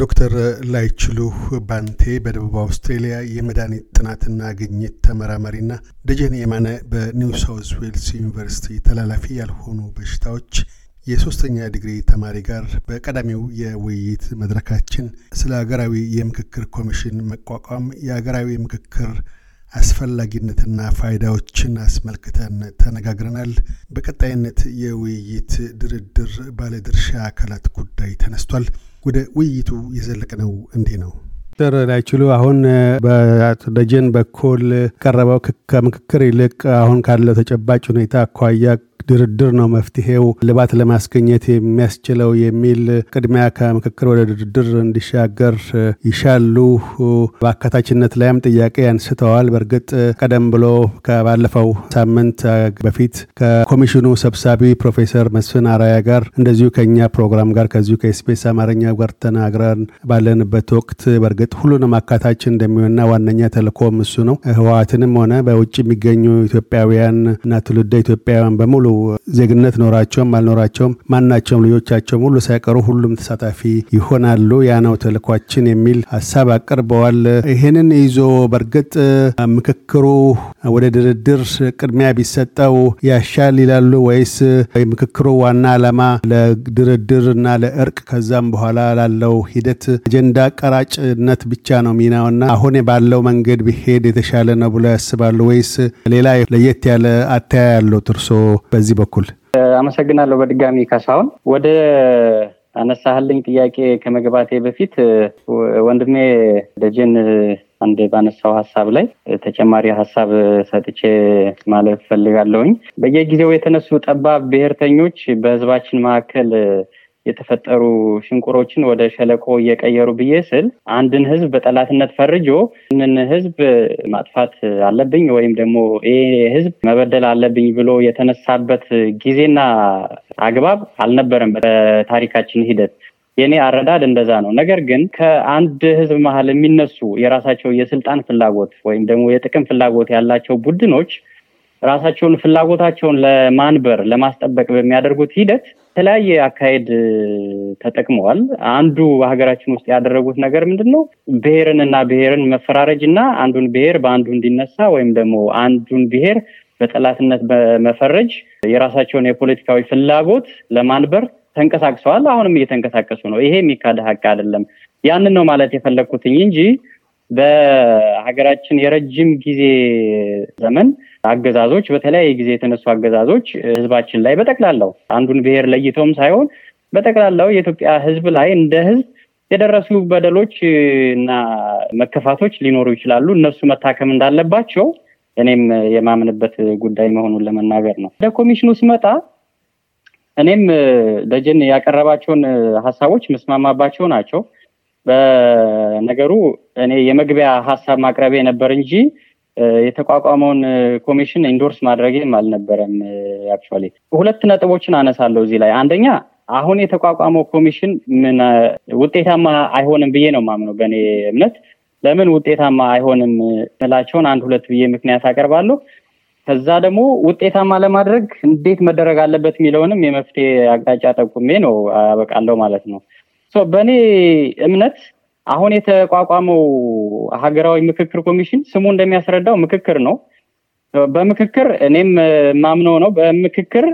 ከዶክተር ላይችሉ ባንቴ በደቡብ አውስትሬሊያ የመድኃኒት ጥናትና ግኝት ተመራማሪና ደጀን የማነ በኒው ሳውዝ ዌልስ ዩኒቨርሲቲ ተላላፊ ያልሆኑ በሽታዎች የሶስተኛ ዲግሪ ተማሪ ጋር በቀዳሚው የውይይት መድረካችን ስለ ሀገራዊ የምክክር ኮሚሽን መቋቋም የሀገራዊ ምክክር አስፈላጊነትና ፋይዳዎችን አስመልክተን ተነጋግረናል። በቀጣይነት የውይይት ድርድር ባለድርሻ አካላት ጉዳይ ተነስቷል። ወደ ውይይቱ የዘለቅነው እንዲህ ነው። ዶክተር ላይችሉ አሁን በአቶ ደጀን በኩል ቀረበው ከምክክር ይልቅ አሁን ካለው ተጨባጭ ሁኔታ አኳያ ድርድር ነው መፍትሄው ልባት ለማስገኘት የሚያስችለው የሚል ቅድሚያ ከምክክር ወደ ድርድር እንዲሻገር ይሻሉ። በአካታችነት ላይም ጥያቄ አንስተዋል። በእርግጥ ቀደም ብሎ ከባለፈው ሳምንት በፊት ከኮሚሽኑ ሰብሳቢ ፕሮፌሰር መስፍን አራያ ጋር እንደዚሁ ከኛ ፕሮግራም ጋር ከዚሁ ከኤስቢኤስ አማርኛ ጋር ተናግረን ባለንበት ወቅት በእርግጥ ሁሉንም አካታች እንደሚሆንና ዋነኛ ተልእኮም እሱ ነው። ህወሓትንም ሆነ በውጭ የሚገኙ ኢትዮጵያውያን እና ትውልደ ኢትዮጵያውያን በሙሉ ዜግነት ኖራቸውም አልኖራቸውም ማናቸውም ልጆቻቸውም ሁሉ ሳይቀሩ ሁሉም ተሳታፊ ይሆናሉ። ያ ነው ተልእኳችን የሚል ሀሳብ አቅርበዋል። ይህንን ይዞ በእርግጥ ምክክሩ ወደ ድርድር ቅድሚያ ቢሰጠው ያሻል ይላሉ ወይስ የምክክሩ ዋና ዓላማ ለድርድር እና ለእርቅ ከዛም በኋላ ላለው ሂደት አጀንዳ ቀራጭነት ብቻ ነው ሚናውና አሁን ባለው መንገድ ቢሄድ የተሻለ ነው ብሎ ያስባሉ ወይስ ሌላ ለየት ያለ አተያ ያለው እርሶ በዚህ በኩል? አመሰግናለሁ በድጋሚ ካሳሁን። ወደ አነሳህልኝ ጥያቄ ከመግባቴ በፊት ወንድሜ ደጀን አንድ ባነሳው ሀሳብ ላይ ተጨማሪ ሀሳብ ሰጥቼ ማለት ፈልጋለሁኝ። በየጊዜው የተነሱ ጠባብ ብሔርተኞች በህዝባችን መካከል የተፈጠሩ ሽንቁሮችን ወደ ሸለቆ እየቀየሩ ብዬ ስል አንድን ህዝብ በጠላትነት ፈርጆ ይህንን ህዝብ ማጥፋት አለብኝ ወይም ደግሞ ይህ ህዝብ መበደል አለብኝ ብሎ የተነሳበት ጊዜና አግባብ አልነበረም በታሪካችን ሂደት። የኔ አረዳድ እንደዛ ነው። ነገር ግን ከአንድ ህዝብ መሀል የሚነሱ የራሳቸው የስልጣን ፍላጎት ወይም ደግሞ የጥቅም ፍላጎት ያላቸው ቡድኖች ራሳቸውን ፍላጎታቸውን ለማንበር ለማስጠበቅ በሚያደርጉት ሂደት የተለያየ አካሄድ ተጠቅመዋል። አንዱ በሀገራችን ውስጥ ያደረጉት ነገር ምንድን ነው? ብሔርን እና ብሔርን መፈራረጅ እና አንዱን ብሔር በአንዱ እንዲነሳ ወይም ደግሞ አንዱን ብሔር በጠላትነት በመፈረጅ የራሳቸውን የፖለቲካዊ ፍላጎት ለማንበር ተንቀሳቅሰዋል። አሁንም እየተንቀሳቀሱ ነው። ይሄ የሚካድ ሀቅ አይደለም። ያንን ነው ማለት የፈለግኩትኝ እንጂ በሀገራችን የረጅም ጊዜ ዘመን አገዛዞች በተለያየ ጊዜ የተነሱ አገዛዞች ህዝባችን ላይ በጠቅላላው አንዱን ብሔር ለይተውም ሳይሆን በጠቅላላው የኢትዮጵያ ህዝብ ላይ እንደ ህዝብ የደረሱ በደሎች እና መከፋቶች ሊኖሩ ይችላሉ። እነሱ መታከም እንዳለባቸው እኔም የማምንበት ጉዳይ መሆኑን ለመናገር ነው። ወደ ኮሚሽኑ ስመጣ እኔም ደጀን ያቀረባቸውን ሀሳቦች የምስማማባቸው ናቸው። በነገሩ እኔ የመግቢያ ሀሳብ ማቅረቤ ነበር እንጂ የተቋቋመውን ኮሚሽን endorse ማድረግም አልነበረም። actually ሁለት ነጥቦችን አነሳለሁ እዚህ ላይ። አንደኛ አሁን የተቋቋመው ኮሚሽን ምን ውጤታማ አይሆንም ብዬ ነው ማምነው። በእኔ እምነት ለምን ውጤታማ አይሆንም ምላቸውን አንድ ሁለት ብዬ ምክንያት አቀርባለሁ። ከዛ ደግሞ ውጤታማ ለማድረግ እንዴት መደረግ አለበት የሚለውንም የመፍትሄ አቅጣጫ ጠቁሜ ነው አበቃለሁ ማለት ነው። በእኔ እምነት አሁን የተቋቋመው ሀገራዊ ምክክር ኮሚሽን ስሙ እንደሚያስረዳው ምክክር ነው። በምክክር እኔም ማምነው ነው። በምክክር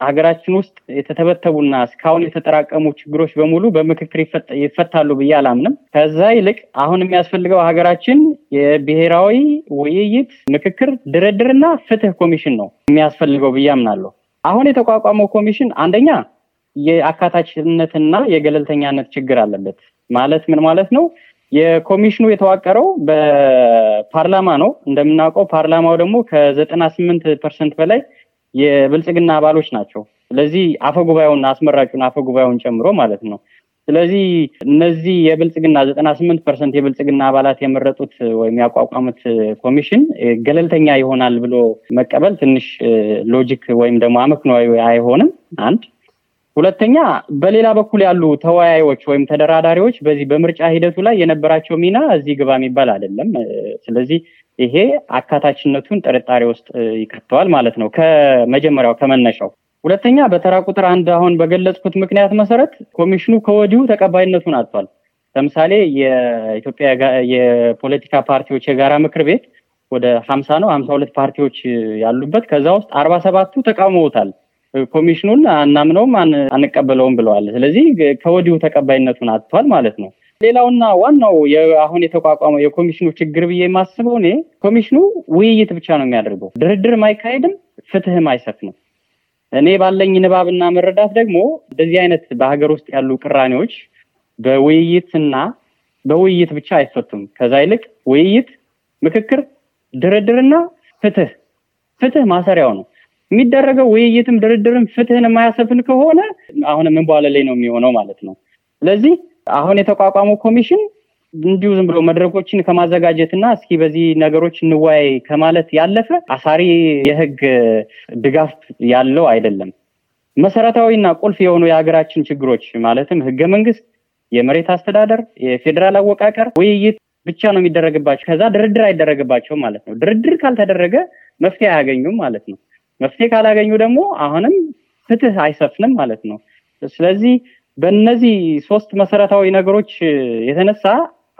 ሀገራችን ውስጥ የተተበተቡና እስካሁን የተጠራቀሙ ችግሮች በሙሉ በምክክር ይፈታሉ ብዬ አላምንም። ከዛ ይልቅ አሁን የሚያስፈልገው ሀገራችን የብሔራዊ ውይይት፣ ምክክር፣ ድርድርና ፍትህ ኮሚሽን ነው የሚያስፈልገው ብዬ አምናለሁ። አሁን የተቋቋመው ኮሚሽን አንደኛ የአካታችነትና የገለልተኛነት ችግር አለበት። ማለት ምን ማለት ነው? የኮሚሽኑ የተዋቀረው በፓርላማ ነው። እንደምናውቀው ፓርላማው ደግሞ ከዘጠና ስምንት percent በላይ የብልጽግና አባሎች ናቸው። ስለዚህ አፈጉባኤውን አስመራጩን አፈጉባኤውን ጨምሮ ማለት ነው። ስለዚህ እነዚህ የብልጽግና ዘጠና ስምንት percent የብልጽግና አባላት የመረጡት ወይም ያቋቋሙት ኮሚሽን ገለልተኛ ይሆናል ብሎ መቀበል ትንሽ logic ወይም ደግሞ አመክንዮአዊ አይሆንም። አንድ ሁለተኛ በሌላ በኩል ያሉ ተወያዮች ወይም ተደራዳሪዎች በዚህ በምርጫ ሂደቱ ላይ የነበራቸው ሚና እዚህ ግባ የሚባል አይደለም። ስለዚህ ይሄ አካታችነቱን ጥርጣሬ ውስጥ ይከተዋል ማለት ነው ከመጀመሪያው ከመነሻው። ሁለተኛ በተራ ቁጥር አንድ አሁን በገለጽኩት ምክንያት መሰረት ኮሚሽኑ ከወዲሁ ተቀባይነቱን አጥቷል። ለምሳሌ የኢትዮጵያ የፖለቲካ ፓርቲዎች የጋራ ምክር ቤት ወደ ሀምሳ ነው ሀምሳ ሁለት ፓርቲዎች ያሉበት ከዛ ውስጥ አርባ ሰባቱ ተቃውመውታል። ኮሚሽኑን አናምነውም አንቀበለውም ብለዋል። ስለዚህ ከወዲሁ ተቀባይነቱን አጥቷል ማለት ነው። ሌላውና ዋናው አሁን የተቋቋመው የኮሚሽኑ ችግር ብዬ የማስበው እኔ ኮሚሽኑ ውይይት ብቻ ነው የሚያደርገው፣ ድርድርም አይካሄድም፣ ፍትህም አይሰፍንም። እኔ ባለኝ ንባብና መረዳት ደግሞ እንደዚህ አይነት በሀገር ውስጥ ያሉ ቅራኔዎች በውይይትና በውይይት ብቻ አይፈቱም። ከዛ ይልቅ ውይይት፣ ምክክር፣ ድርድርና ፍትህ ፍትህ ማሰሪያው ነው። የሚደረገው ውይይትም ድርድርም ፍትህን የማያሰፍን ከሆነ አሁንም እንቧለ ላይ ነው የሚሆነው ማለት ነው። ስለዚህ አሁን የተቋቋመው ኮሚሽን እንዲሁ ዝም ብሎ መድረኮችን ከማዘጋጀት እና እስኪ በዚህ ነገሮች እንወያይ ከማለት ያለፈ አሳሪ የህግ ድጋፍ ያለው አይደለም። መሰረታዊና ቁልፍ የሆኑ የሀገራችን ችግሮች ማለትም ህገ መንግስት፣ የመሬት አስተዳደር፣ የፌዴራል አወቃቀር ውይይት ብቻ ነው የሚደረግባቸው። ከዛ ድርድር አይደረግባቸውም ማለት ነው። ድርድር ካልተደረገ መፍትሄ አያገኙም ማለት ነው። መፍትሄ ካላገኙ ደግሞ አሁንም ፍትህ አይሰፍንም ማለት ነው። ስለዚህ በእነዚህ ሶስት መሰረታዊ ነገሮች የተነሳ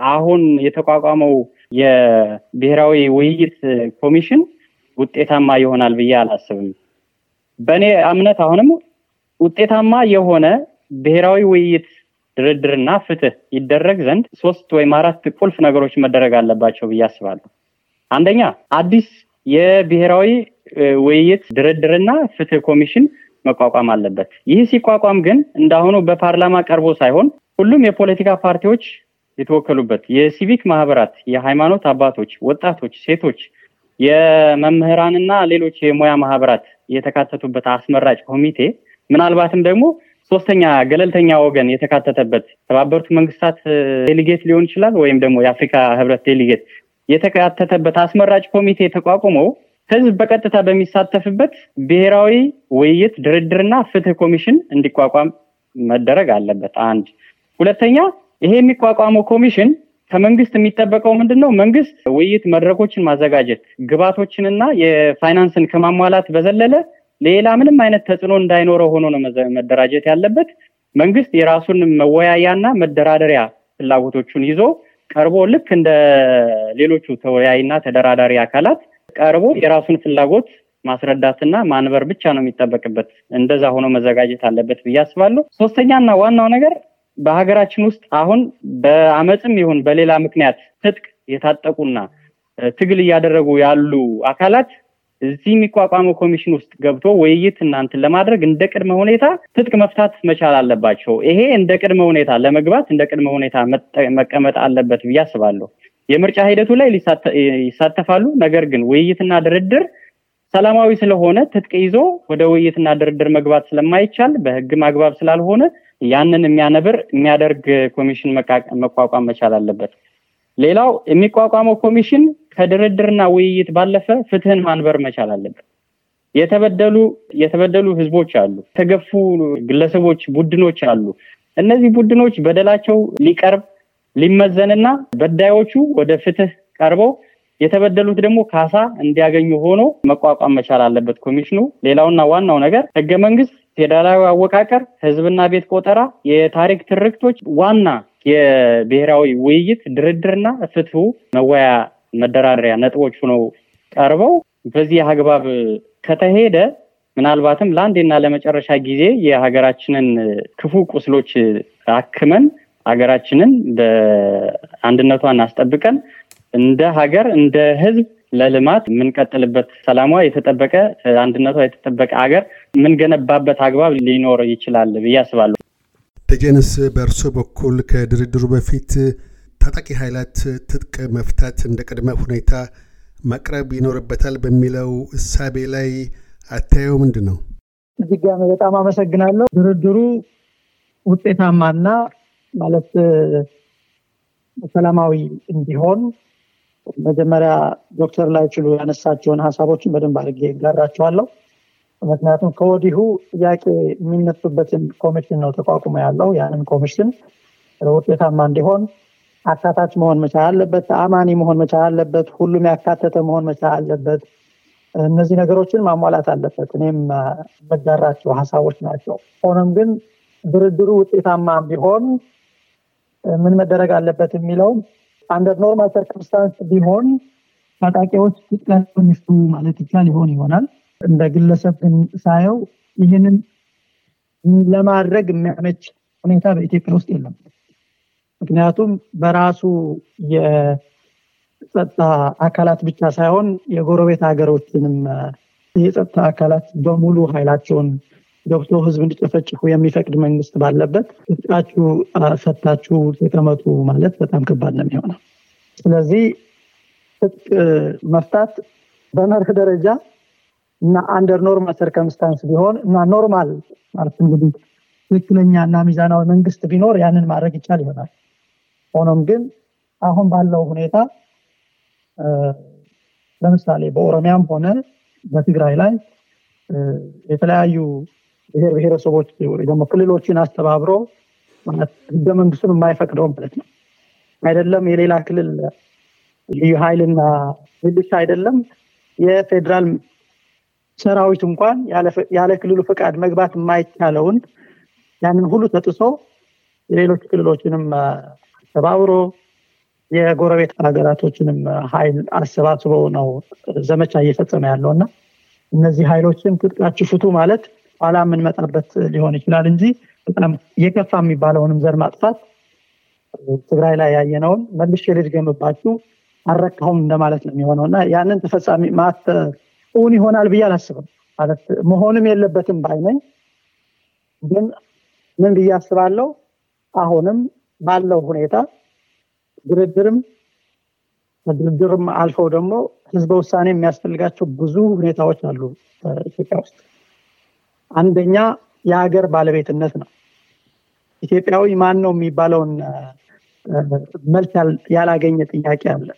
አሁን የተቋቋመው የብሔራዊ ውይይት ኮሚሽን ውጤታማ ይሆናል ብዬ አላስብም። በእኔ እምነት አሁንም ውጤታማ የሆነ ብሔራዊ ውይይት ድርድርና ፍትህ ይደረግ ዘንድ ሶስት ወይም አራት ቁልፍ ነገሮች መደረግ አለባቸው ብዬ አስባለሁ። አንደኛ አዲስ የብሔራዊ ውይይት ድርድርና ፍትህ ኮሚሽን መቋቋም አለበት። ይህ ሲቋቋም ግን እንዳሁኑ በፓርላማ ቀርቦ ሳይሆን ሁሉም የፖለቲካ ፓርቲዎች የተወከሉበት የሲቪክ ማህበራት፣ የሃይማኖት አባቶች፣ ወጣቶች፣ ሴቶች፣ የመምህራንና ሌሎች የሙያ ማህበራት የተካተቱበት አስመራጭ ኮሚቴ ምናልባትም ደግሞ ሶስተኛ ገለልተኛ ወገን የተካተተበት የተባበሩት መንግስታት delegate ሊሆን ይችላል ወይም ደግሞ የአፍሪካ ህብረት delegate የተካተተበት አስመራጭ ኮሚቴ ተቋቁሞ ህዝብ በቀጥታ በሚሳተፍበት ብሔራዊ ውይይት ድርድርና ፍትህ ኮሚሽን እንዲቋቋም መደረግ አለበት። አንድ ሁለተኛ ይሄ የሚቋቋመው ኮሚሽን ከመንግስት የሚጠበቀው ምንድን ነው? መንግስት ውይይት መድረኮችን ማዘጋጀት ግብአቶችንና የፋይናንስን ከማሟላት በዘለለ ሌላ ምንም አይነት ተጽዕኖ እንዳይኖረው ሆኖ ነው መደራጀት ያለበት። መንግስት የራሱን መወያያና መደራደሪያ ፍላጎቶቹን ይዞ ቀርቦ ልክ እንደ ሌሎቹ ተወያይና ተደራዳሪ አካላት ቀርቦ የራሱን ፍላጎት ማስረዳትና ማንበር ብቻ ነው የሚጠበቅበት። እንደዛ ሆኖ መዘጋጀት አለበት ብዬ አስባለሁ። ሶስተኛና ዋናው ነገር በሀገራችን ውስጥ አሁን በአመፅም ይሁን በሌላ ምክንያት ትጥቅ የታጠቁና ትግል እያደረጉ ያሉ አካላት እዚህ የሚቋቋመው ኮሚሽን ውስጥ ገብቶ ውይይት እናንትን ለማድረግ እንደ ቅድመ ሁኔታ ትጥቅ መፍታት መቻል አለባቸው። ይሄ እንደ ቅድመ ሁኔታ ለመግባት እንደ ቅድመ ሁኔታ መቀመጥ አለበት ብዬ አስባለሁ። የምርጫ ሂደቱ ላይ ይሳተፋሉ። ነገር ግን ውይይትና ድርድር ሰላማዊ ስለሆነ ትጥቅ ይዞ ወደ ውይይትና ድርድር መግባት ስለማይቻል በህግም አግባብ ስላልሆነ ያንን የሚያነብር የሚያደርግ ኮሚሽን መቋቋም መቻል አለበት። ሌላው የሚቋቋመው ኮሚሽን ከድርድርና ውይይት ባለፈ ፍትህን ማንበር መቻል አለበት። የተበደሉ የተበደሉ ህዝቦች አሉ፣ የተገፉ ግለሰቦች፣ ቡድኖች አሉ። እነዚህ ቡድኖች በደላቸው ሊቀርብ ሊመዘንና በዳዮቹ ወደ ፍትህ ቀርበው የተበደሉት ደግሞ ካሳ እንዲያገኙ ሆኖ መቋቋም መቻል አለበት ኮሚሽኑ። ሌላውና ዋናው ነገር ህገ መንግስት፣ ፌዴራላዊ አወቃቀር፣ ህዝብና ቤት ቆጠራ፣ የታሪክ ትርክቶች ዋና የብሔራዊ ውይይት ድርድርና ፍትሁ መወያ መደራደሪያ ነጥቦች ሆነው ቀርበው በዚህ አግባብ ከተሄደ ምናልባትም ለአንዴና ለመጨረሻ ጊዜ የሀገራችንን ክፉ ቁስሎች አክመን ሀገራችንን በአንድነቷን አስጠብቀን እንደ ሀገር እንደ ህዝብ ለልማት የምንቀጥልበት ሰላሟ የተጠበቀ አንድነቷ የተጠበቀ ሀገር የምንገነባበት አግባብ ሊኖር ይችላል ብዬ አስባለሁ። ደጀንስ በእርሶ በኩል ከድርድሩ በፊት ታጣቂ ኃይላት ትጥቅ መፍታት እንደ ቅድመ ሁኔታ መቅረብ ይኖርበታል በሚለው እሳቤ ላይ አታየው ምንድን ነው? ድጋሚ በጣም አመሰግናለሁ። ድርድሩ ውጤታማና ማለት ሰላማዊ እንዲሆን መጀመሪያ ዶክተር ላይችሉ ያነሳቸውን ሀሳቦችን በደንብ አድርጌ ይጋራቸዋለሁ። ምክንያቱም ከወዲሁ ጥያቄ የሚነሱበትን ኮሚሽን ነው ተቋቁሞ ያለው። ያንን ኮሚሽን ውጤታማ እንዲሆን አካታች መሆን መቻል አለበት። ተአማኒ መሆን መቻል አለበት። ሁሉም ያካተተ መሆን መቻል አለበት። እነዚህ ነገሮችን ማሟላት አለበት። እኔም የምጋራቸው ሀሳቦች ናቸው። ሆኖም ግን ድርድሩ ውጤታማ ቢሆን ምን መደረግ አለበት የሚለውን under normal circumstance ቢሆን ታጣቂዎች ይፍቱ ማለት ይቻል ይሆን ይሆናል። እንደ ግለሰብ ግን ሳየው ይህንን ለማድረግ የሚያመች ሁኔታ በኢትዮጵያ ውስጥ የለም። ምክንያቱም በራሱ የጸጥታ አካላት ብቻ ሳይሆን የጎረቤት ሀገሮችንም የጸጥታ አካላት በሙሉ ኃይላቸውን ገብቶ ህዝብ እንዲጨፈጭፉ የሚፈቅድ መንግስት ባለበት ትጥቃችሁ ፈታችሁ ተቀመጡ ማለት በጣም ከባድ ነው የሚሆነው። ስለዚህ ትጥቅ መፍታት በመርህ ደረጃ እና under normal circumstance ቢሆን እና normal ማለት እንግዲህ ትክክለኛ እና ሚዛናዊ መንግስት ቢኖር ያንን ማድረግ ይቻል ይሆናል። ሆኖም ግን አሁን ባለው ሁኔታ ለምሳሌ በኦሮሚያም ሆነ በትግራይ ላይ የተለያዩ ብሔር ብሔረሰቦች ደግሞ ክልሎችን አስተባብሮ ህገ መንግስቱን የማይፈቅደው ማለት ነው። አይደለም የሌላ ክልል ልዩ ኃይልና ሚሊሻ አይደለም። የፌዴራል ሰራዊት እንኳን ያለ ክልሉ ፈቃድ መግባት የማይቻለውን ያንን ሁሉ ተጥሶ የሌሎች ክልሎችንም አስተባብሮ የጎረቤት ሀገራቶችንም ኃይል አሰባስቦ ነው ዘመቻ እየፈጸመ ያለው እና እነዚህ ኃይሎችን ትጥቃችሁ ፍቱ ማለት ኋላ የምንመጣበት ሊሆን ይችላል እንጂ በጣም የከፋ የሚባለውንም ዘር ማጥፋት ትግራይ ላይ ያየነውን መልሼ ልድገምባችሁ አልረካሁም እንደማለት ነው የሚሆነው እና ያንን ተፈጻሚ ማት እውን ይሆናል ብዬ አላስብም። ማለት መሆንም የለበትም ባይነኝ ግን ምን ብዬ አስባለሁ አሁንም ባለው ሁኔታ ድርድርም ከድርድርም አልፈው ደግሞ ህዝበ ውሳኔ የሚያስፈልጋቸው ብዙ ሁኔታዎች አሉ ኢትዮጵያ ውስጥ። አንደኛ የሀገር ባለቤትነት ነው። ኢትዮጵያዊ ማን ነው የሚባለውን መልስ ያላገኘ ጥያቄ አለ።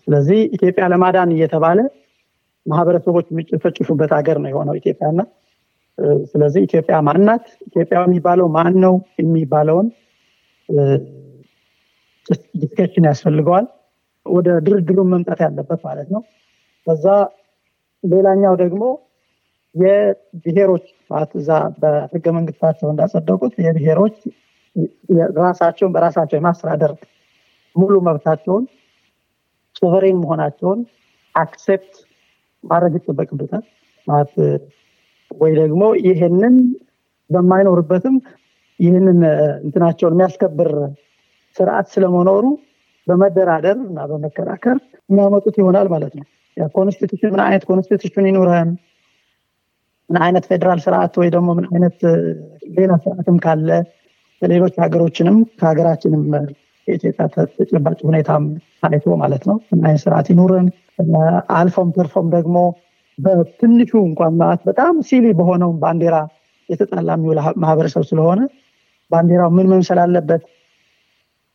ስለዚህ ኢትዮጵያ ለማዳን እየተባለ ማህበረሰቦች የሚጨፈጭፉበት ሀገር ነው የሆነው ኢትዮጵያና ስለዚህ ኢትዮጵያ ማናት፣ ኢትዮጵያ የሚባለው ማን ነው የሚባለውን discussion ያስፈልገዋል። ወደ ድርድሩ መምጣት ያለበት ማለት ነው። ከዛ ሌላኛው ደግሞ የብሔሮች ማለት እዛ በህገ መንግስታቸው እንዳጸደቁት የብሔሮች ራሳቸውን በራሳቸው የማስተዳደር ሙሉ መብታቸውን sovereign መሆናቸውን accept ማድረግ ይጠበቅበታል ማለት ወይ ደግሞ ይህንን በማይኖርበትም ይህንን እንትናቸውን የሚያስከብር ስርዓት ስለመኖሩ በመደራደር እና በመከራከር የሚያመጡት ይሆናል ማለት ነው። constitution ምን አይነት constitution ይኑረን፣ ምን አይነት ፌዴራል ስርዓት ወይ ደግሞ ምን አይነት ሌላ ስርዓትም ካለ ከሌሎች ሀገሮችንም ከሀገራችንም የኢትዮጵያ ተጨባጭ ሁኔታም ታይቶ ማለት ነው ምን አይነት ስርዓት ይኑረን፣ አልፎም ተርፎም ደግሞ በትንሹ እንኳን ማለት በጣም ሲሊ በሆነው ባንዲራ የተጣላ የሚውል ማህበረሰብ ስለሆነ ባንዲራው ምን መምሰል አለበት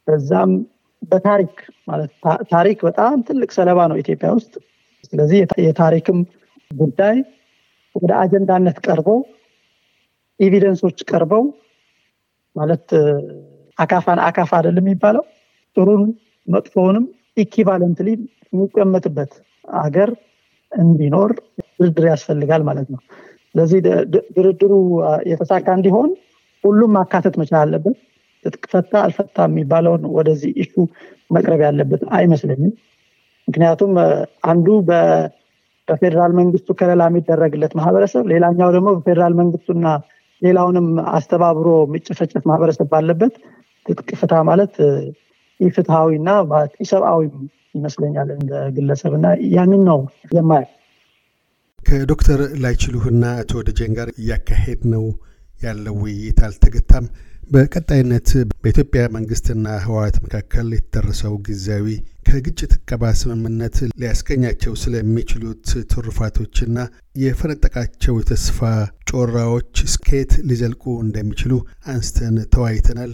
በዛም በታሪክ ማለት ታሪክ በጣም ትልቅ ሰለባ ነው ኢትዮጵያ ውስጥ። ስለዚህ የታሪክም ጉዳይ ወደ አጀንዳነት ቀርቦ evidence ኦች ቀርበው ማለት አካፋን አካፋ አይደለም የሚባለው ጥሩን መጥፎውንም equivalently የሚቀመጥበት አገር እንዲኖር ድርድር ያስፈልጋል ማለት ነው። ስለዚህ ድርድሩ የተሳካ እንዲሆን ሁሉም ማካተት መቻል አለበት። ትጥቅ ፈታ አልፈታ የሚባለውን ወደዚህ issue መቅረብ ያለበት አይመስለኝም። ምክንያቱም አንዱ በፌዴራል መንግስቱ ከለላ የሚደረግለት ማህበረሰብ፣ ሌላኛው ደግሞ በፌዴራል መንግስቱና ሌላውንም አስተባብሮ የሚጨፈጨፍ ማህበረሰብ ባለበት ትጥቅ ፍታ ማለት ኢፍትሐዊና ኢሰብአዊ ይመስለኛል እንደ ግለሰብ እና ያንን ነው የማየው። ከዶክተር ላይችሉህና አቶ ደጀን ጋር እያካሄድ ነው ያለው ውይይት አልተገታም። በቀጣይነት በኢትዮጵያ መንግስትና ህወሓት መካከል የተደረሰው ጊዜያዊ ከግጭት እቀባ ስምምነት ሊያስገኛቸው ስለሚችሉት ትሩፋቶችና የፈነጠቃቸው የተስፋ ጮራዎች እስከየት ሊዘልቁ እንደሚችሉ አንስተን ተወያይተናል።